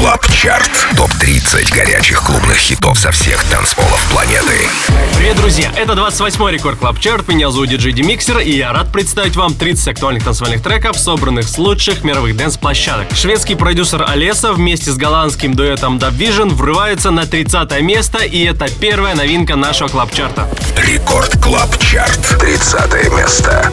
Club Chart. Топ-30 горячих клубных хитов со всех танцполов планеты. Привет, друзья! Это 28-й Record Club Chart. Меня зовут DJ DimixeR, и я рад представить вам 30 актуальных танцевальных треков, собранных с лучших мировых dance -площадок. Шведский продюсер Alesso вместе с голландским дуэтом Dub Vision врывается на 30 место, и это первая новинка нашего Club Chart а. Record Club Chart. 30 место.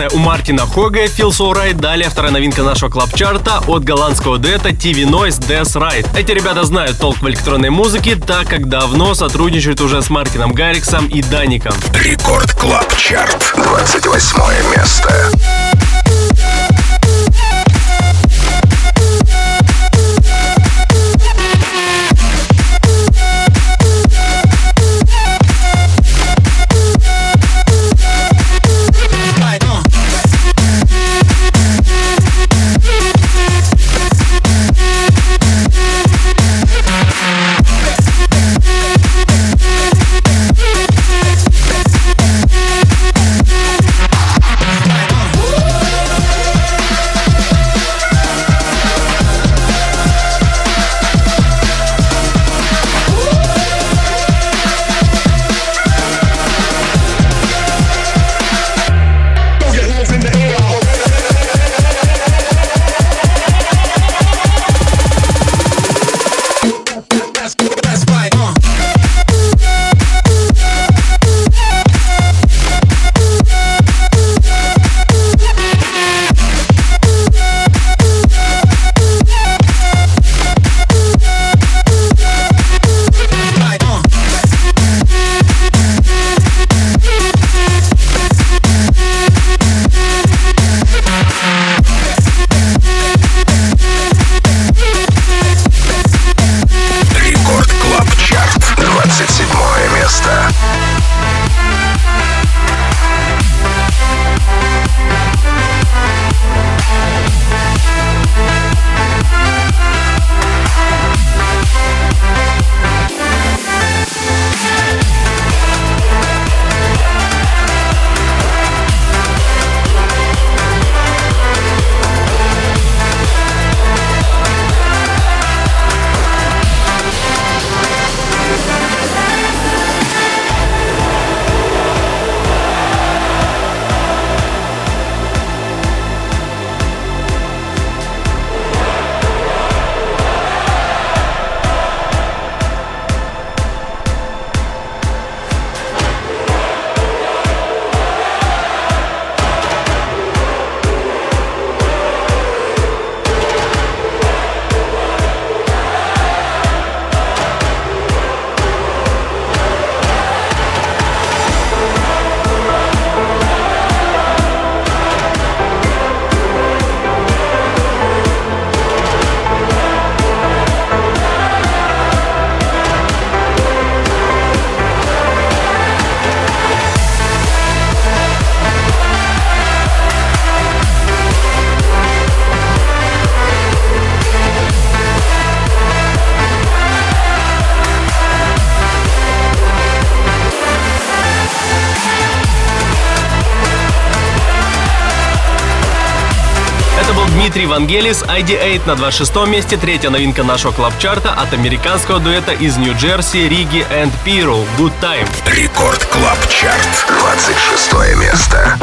Композиция у Мартина Хога «Feels Alright». Далее вторая новинка нашего Club Chart а от голландского дуэта TV Noise Death Right. Эти ребята знают толк в электронной музыке, так как давно сотрудничают уже с Мартином Гарриксом и Даником. Record Club Chart. 28 место. Дмитрий Вангелис, ID8 на 26 месте, третья новинка нашего Club Chart а от американского дуэта из Нью-Джерси Riggi and Piros Good Time. Record Club Chart, 26 место.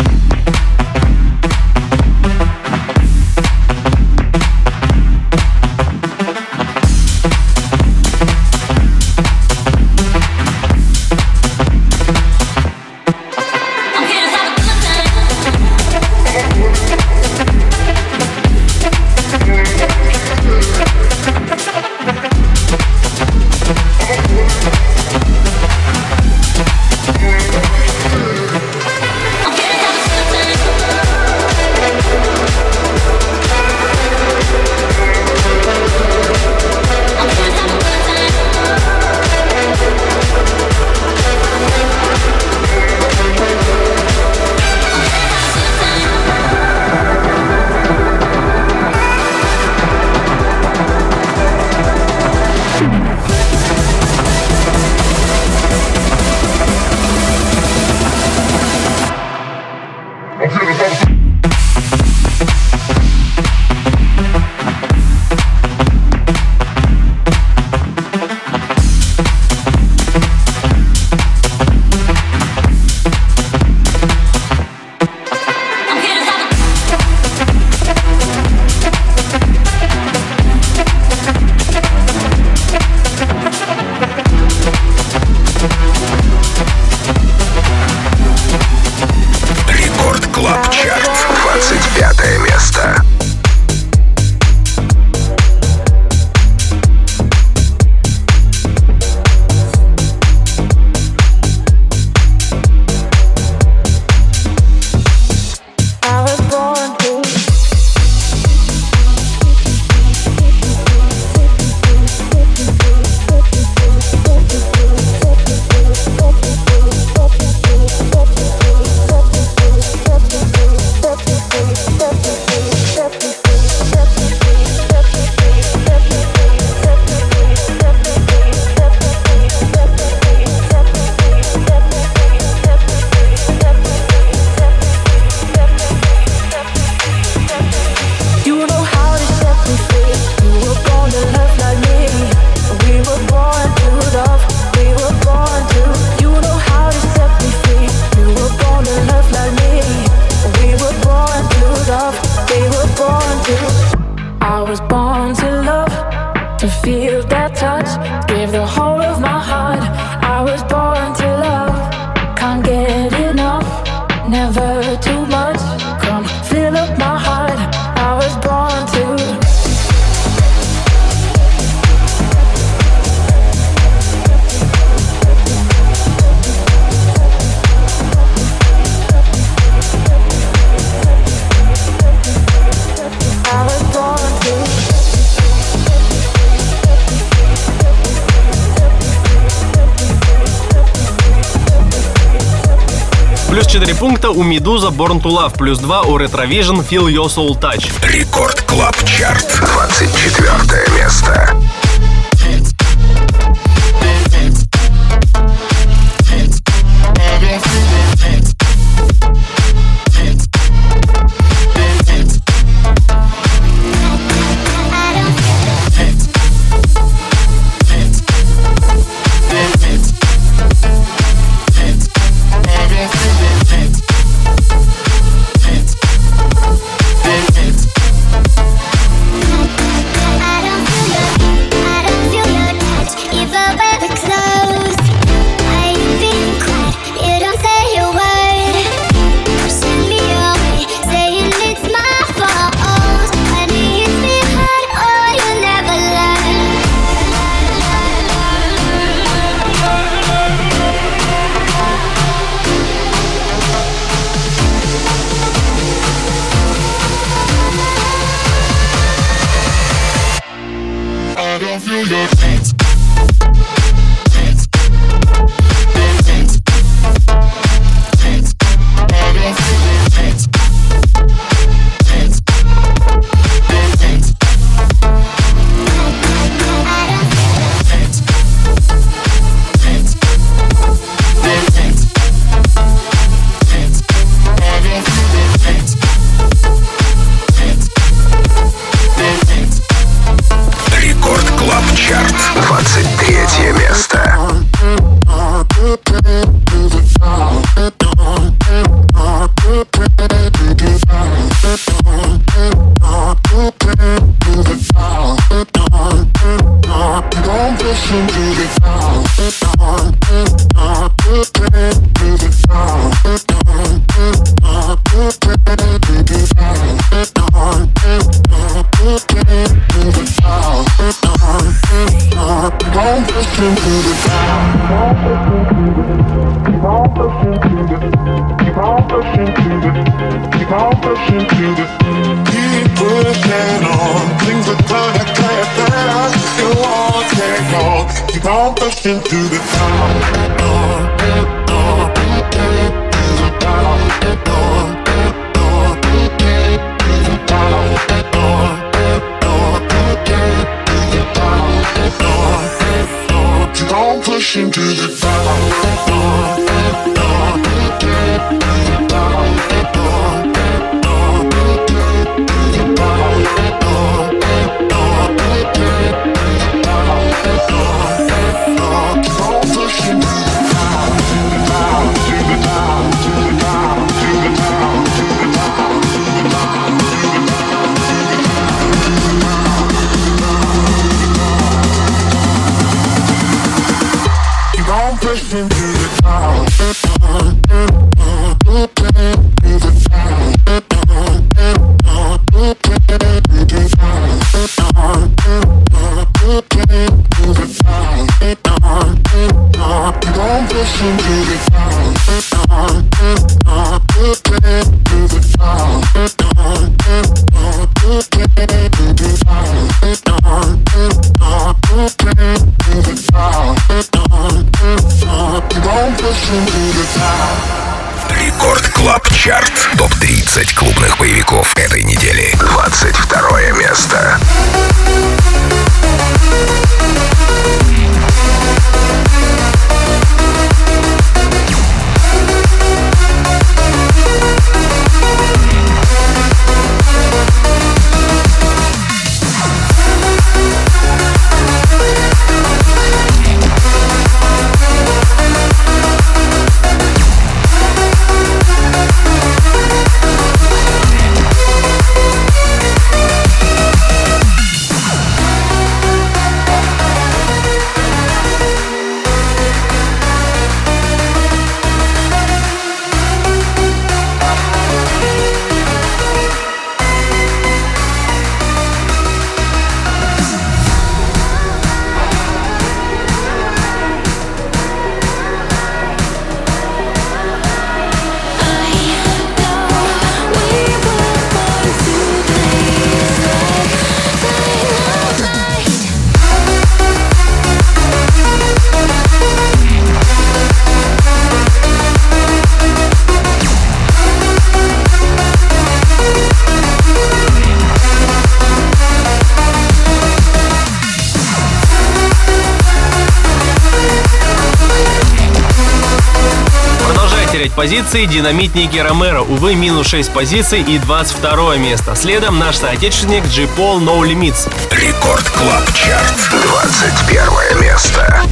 У Медуза Born to Love, плюс 2 у Retrovision Feel Your Soul Touch. Рекорд Клаб Чарт, 24 место. Позиции динамитники Ромеро. Увы, минус 6 позиций и 22 место. Следом наш соотечественник Пол No Limits. Record Club Chart. 21 место.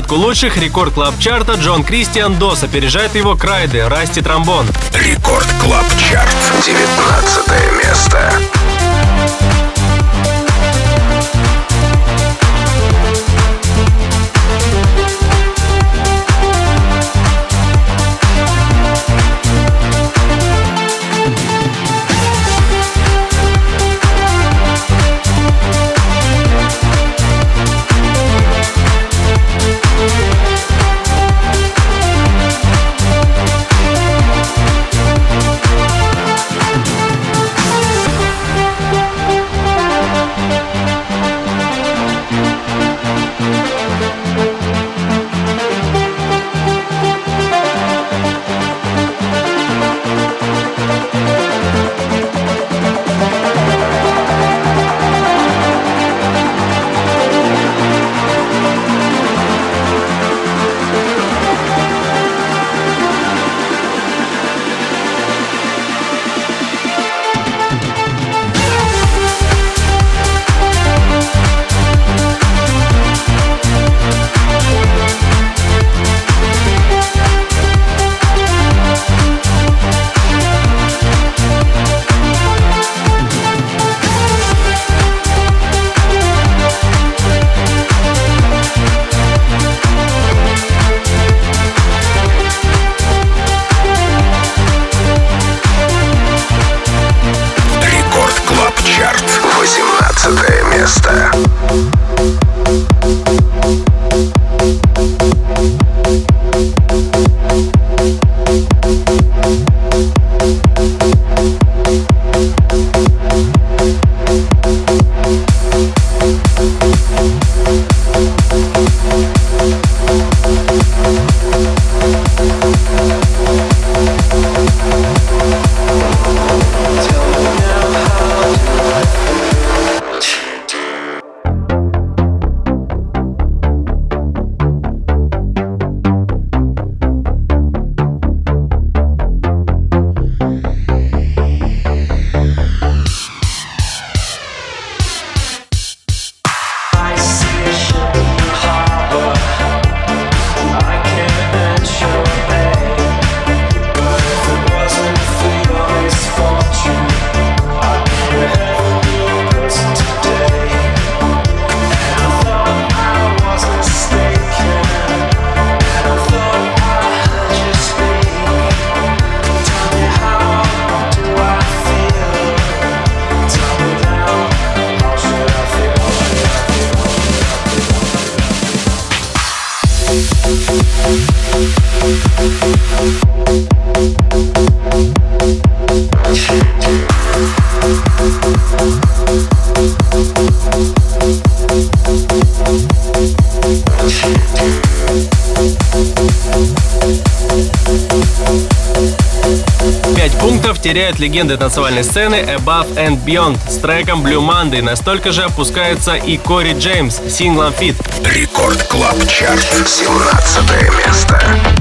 Двадцатку лучших рекорд клаб чарта Джон Кристиан Дос опережает его Крайды, Расти Тромбон. Рекорд клаб чарт, 19 место. Легенды танцевальной сцены Above and Beyond с треком Blue Monday. Настолько же опускается и Кори Джеймс с синглом Fit. Record Club Chart, 17 место.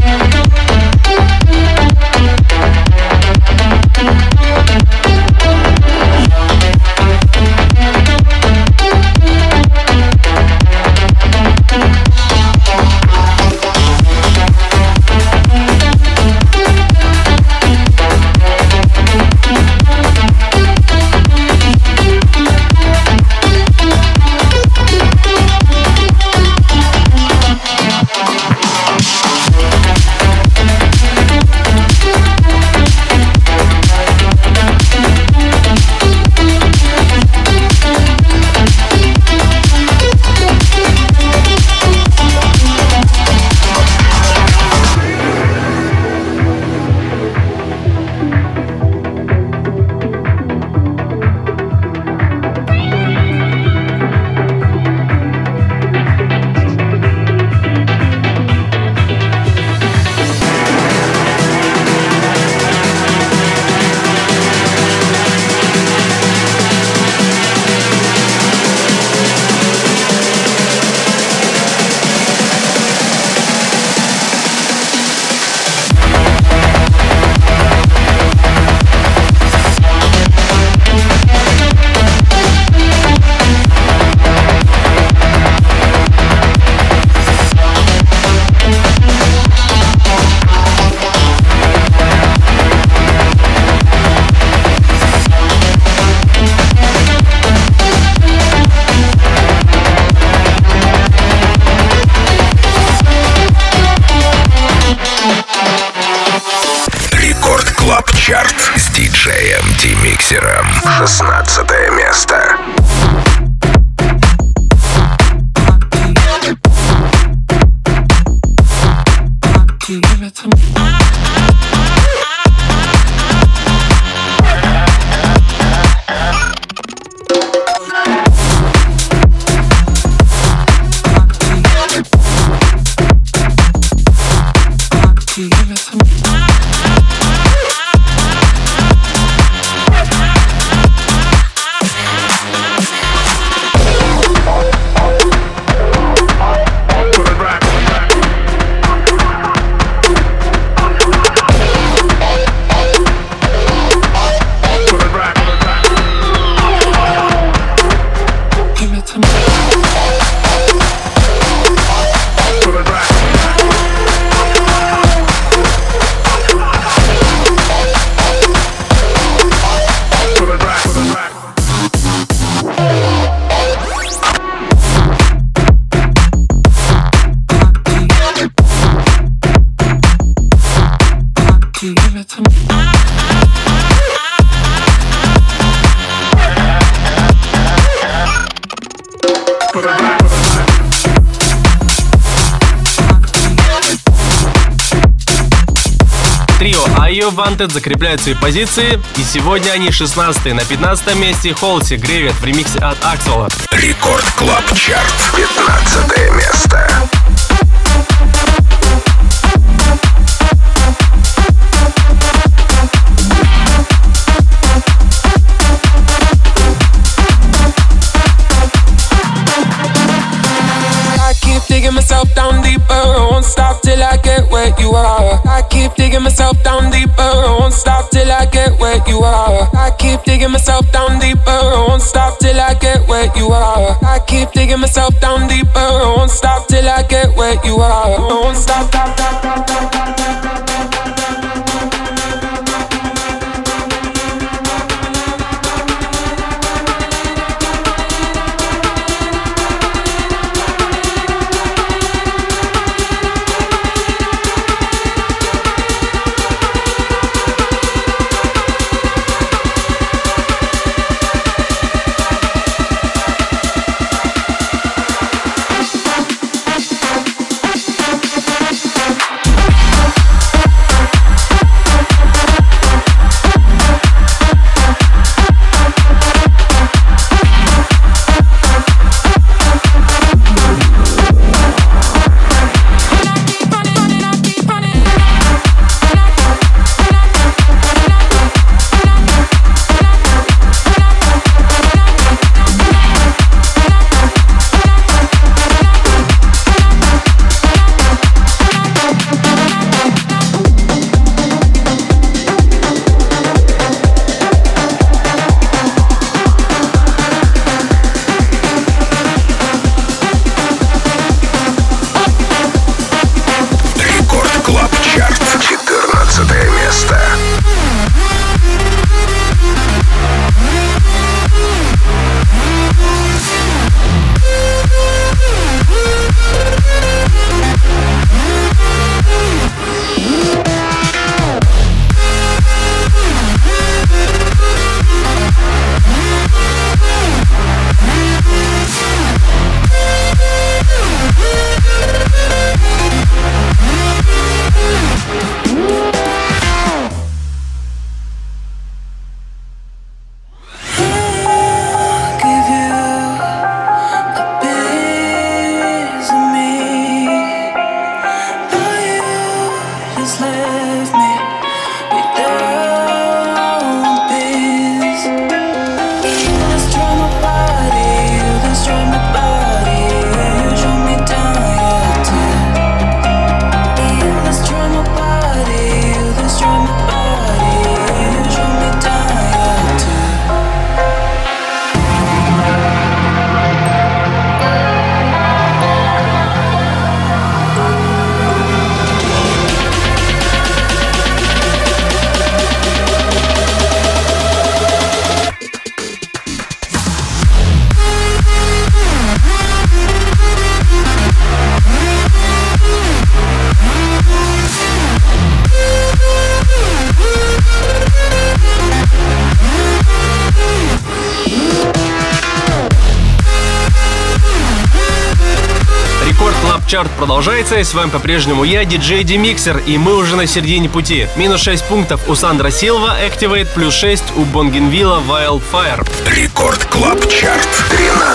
To me. Wanted закрепляют свои позиции, и сегодня они 16 на 15 месте Холси Graveyard в ремиксе от Аксвелла. Record Club Chart. 15 место. digging myself down deeper. Won't stop till I get where you are. I keep digging myself down deeper. Digging myself down deeper. I Won't stop till I get where you are. I keep digging myself down deeper. I Won't stop till I get where you are. I Won't stop. stop, продолжается, и с вами по-прежнему я, DJ DimixeR, и мы уже на середине пути. Минус 6 пунктов у Сандра Силва, Activate, плюс 6 у Бонгенвилла, Wildfire. Record Club Chart, 13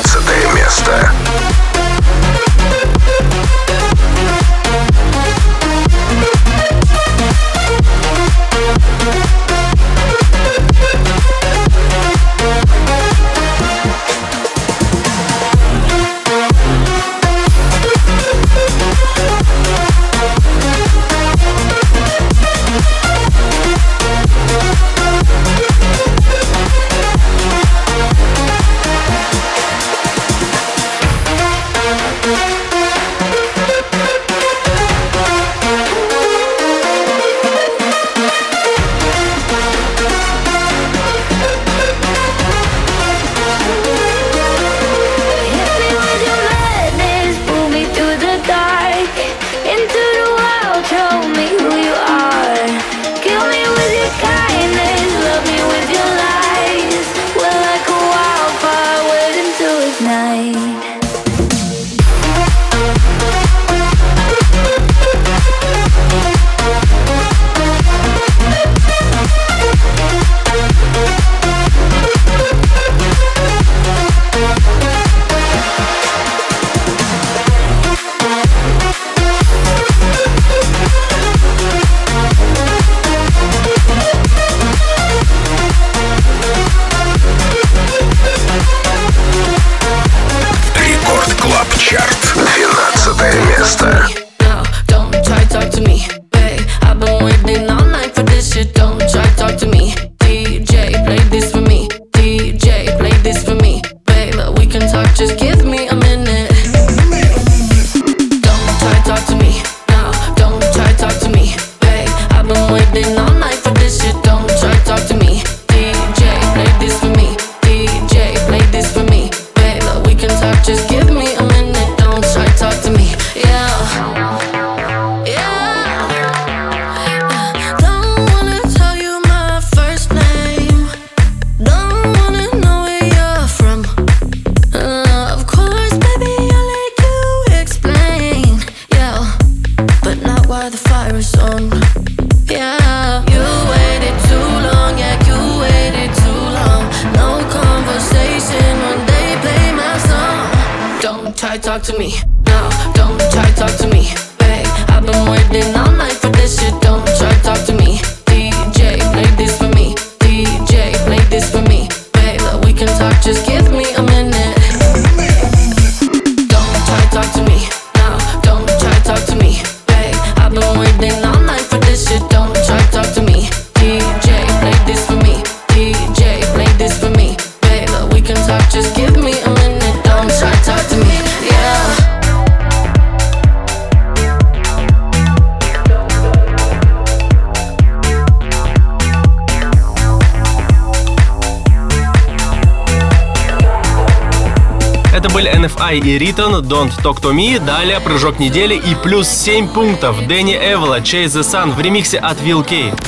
Don't Talk To Me. Далее прыжок недели и плюс 7 пунктов. Дэнни Эвела, Chase the Sun в ремиксе от Will.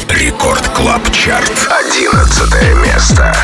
Record Club Chart, 11 место.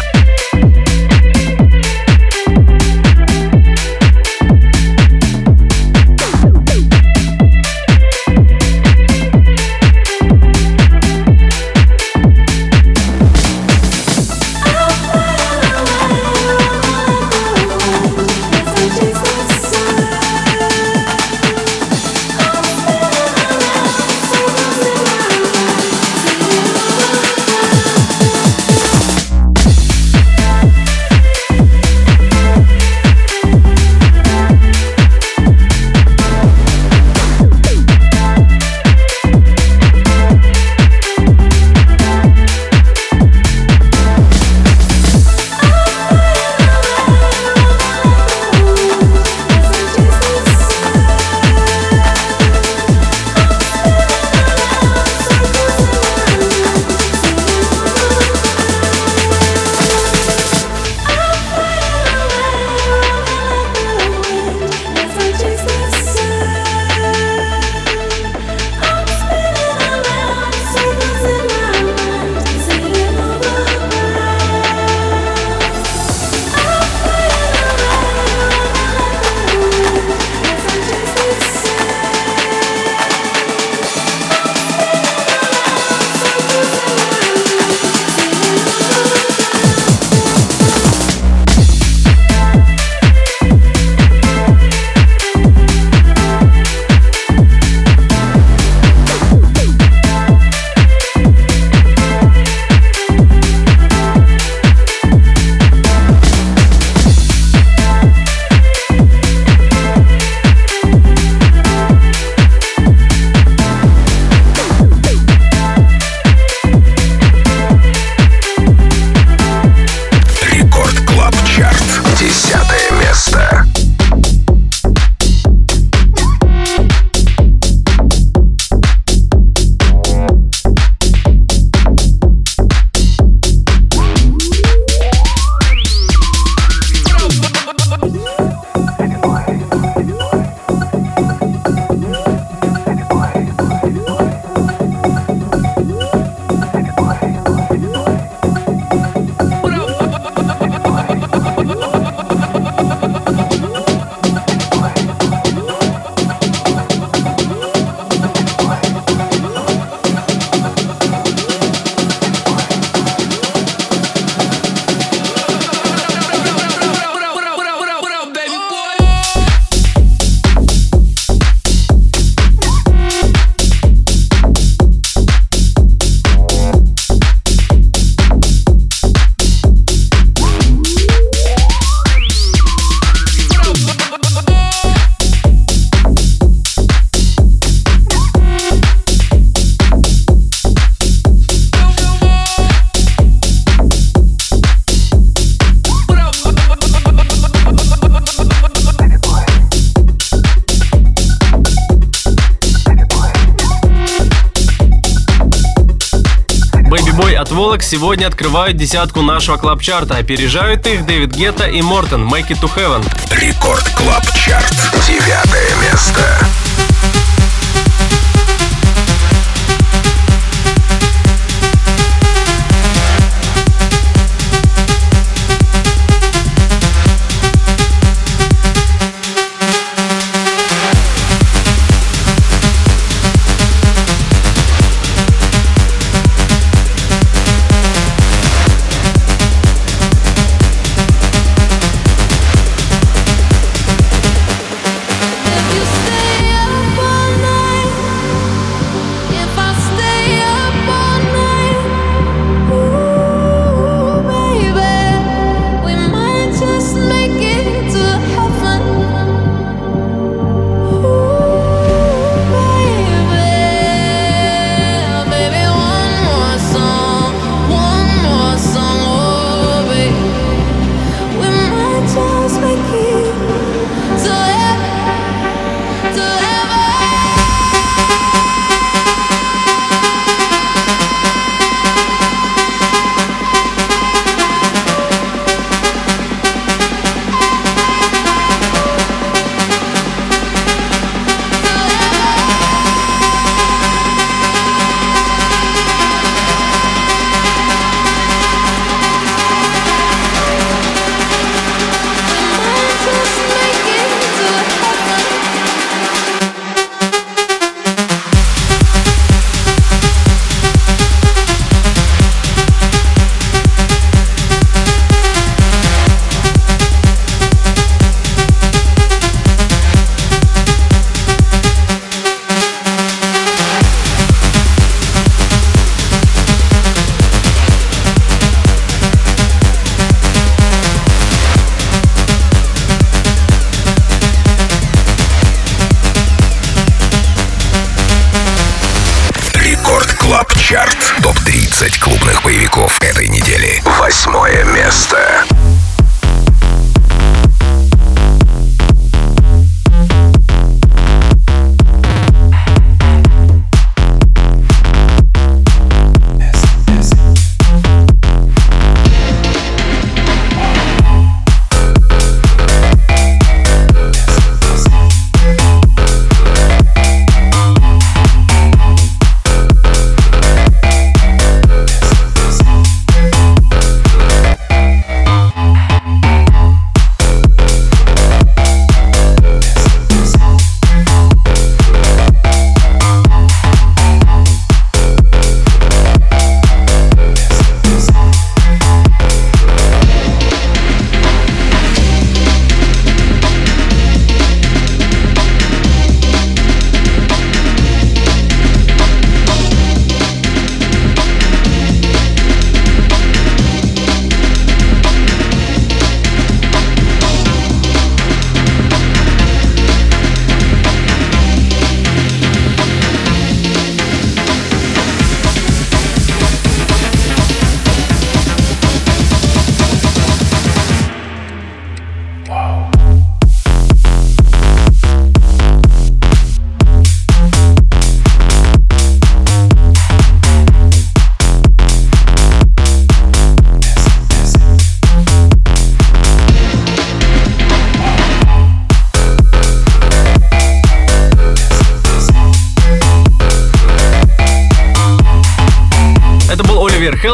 Skrillex сегодня открывают десятку нашего Club Chart а. Опережают их Дэвид Гетта и Мортен «Make it to Heaven». Record Club Chart. Девятое место.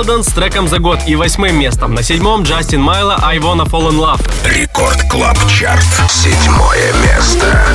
Хелден с треком The G.O.A.T. и восьмым местом. На седьмом Джастин Майла «I Wanna Fall in Love». Record Club Chart. Седьмое место.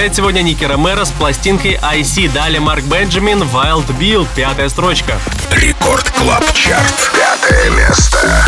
Прибавляет сегодня Ники Ромеро с пластинкой IC. Далее Марк Бенджамин, Wild Bill, пятая строчка. Record Club Chart. Пятое место.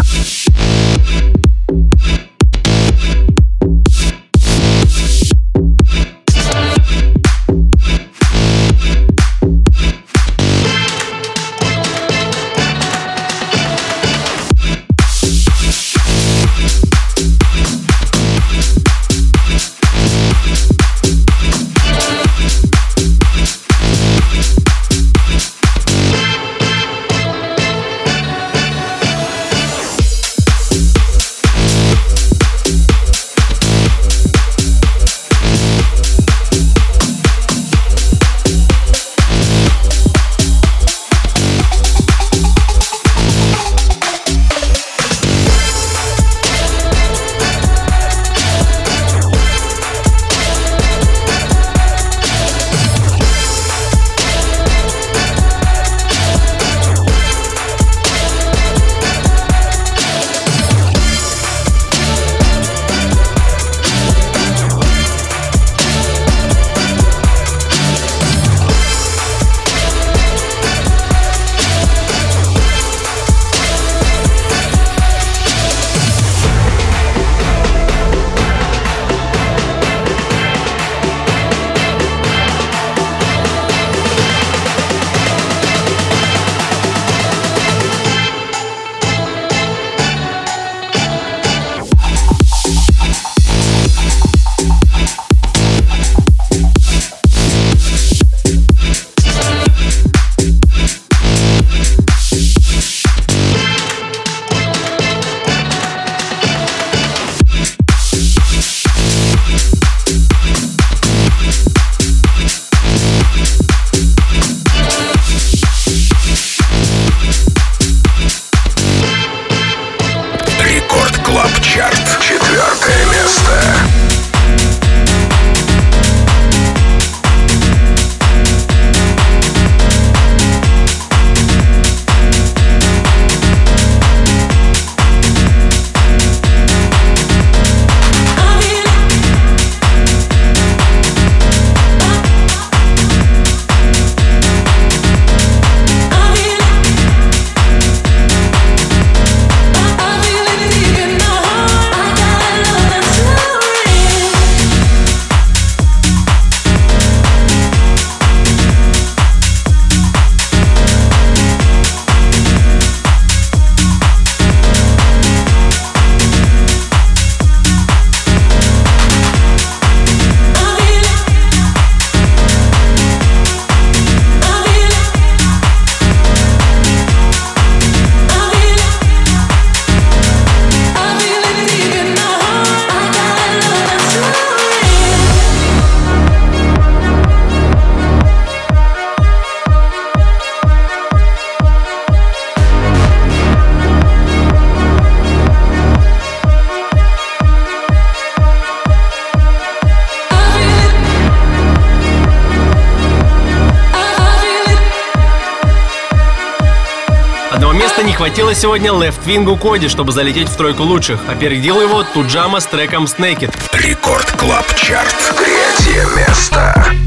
Сегодня Left Wing Коди, чтобы залететь в тройку лучших. Опередил его Туджамо с треком Snaked. Record Club Chart. Третье место.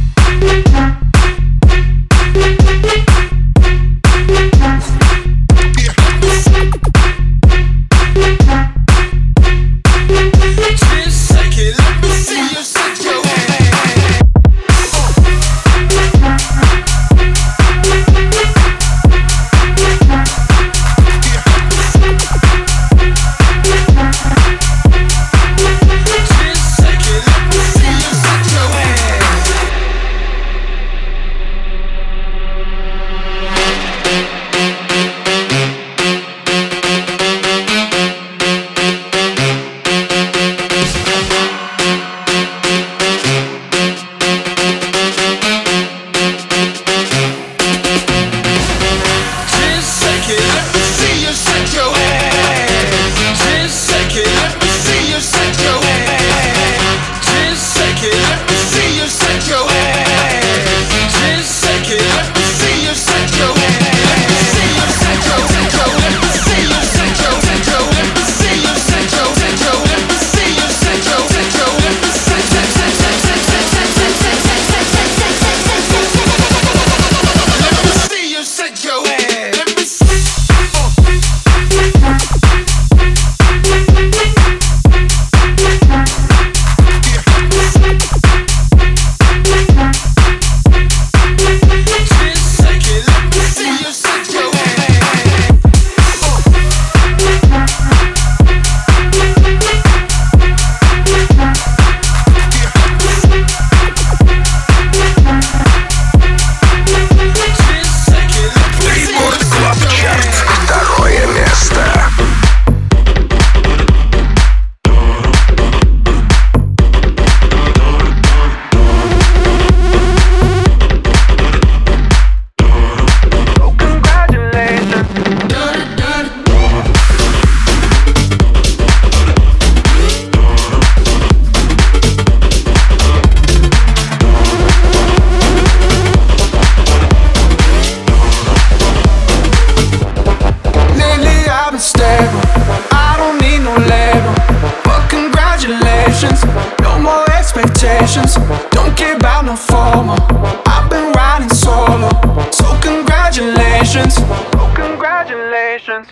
I've been riding solo, so congratulations. Oh, congratulations.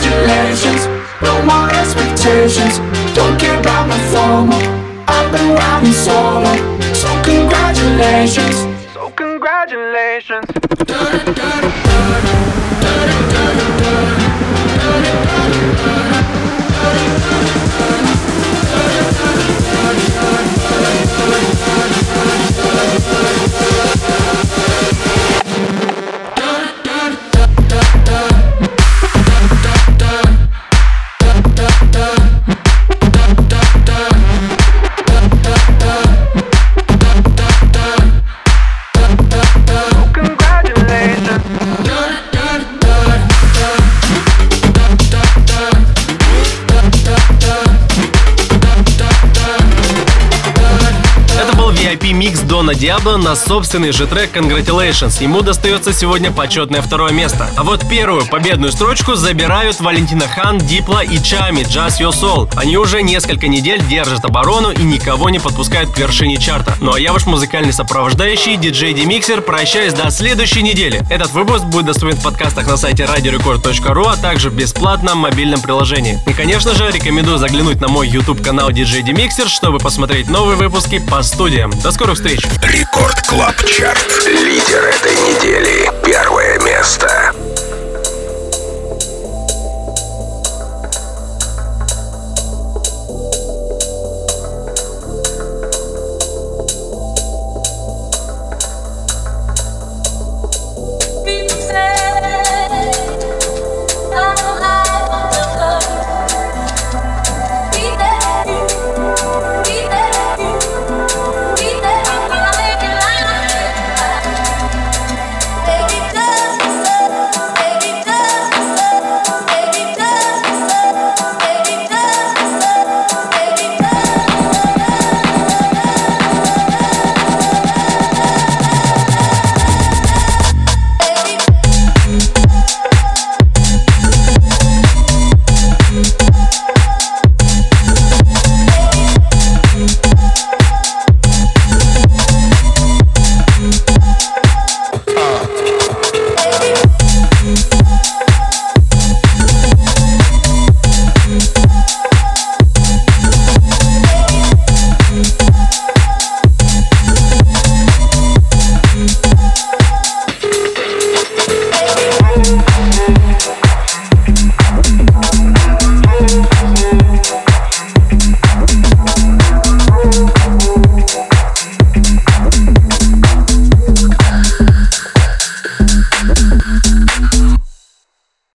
congratulations, no more expectations. Don't care about my formal. I've been riding solo. So congratulations. So congratulations. Congratulations. Диабло на собственный же трек Congratulations. Ему достается сегодня почетное второе место. А вот первую победную строчку забирают Валентина Хан, Дипла и Чами Just Your Soul. Они уже несколько недель держат оборону и никого не подпускают к вершине чарта. Ну а я ваш музыкальный сопровождающий, диджей Демиксер, прощаюсь до следующей недели. Этот выпуск будет доступен в подкастах на сайте radiorecord.ru, а также в бесплатном мобильном приложении. И, конечно же, рекомендую заглянуть на мой YouTube канал DJ Demixer, чтобы посмотреть новые выпуски по студиям. До скорых встреч! Record Club Chart. Лидер этой недели. Первое место.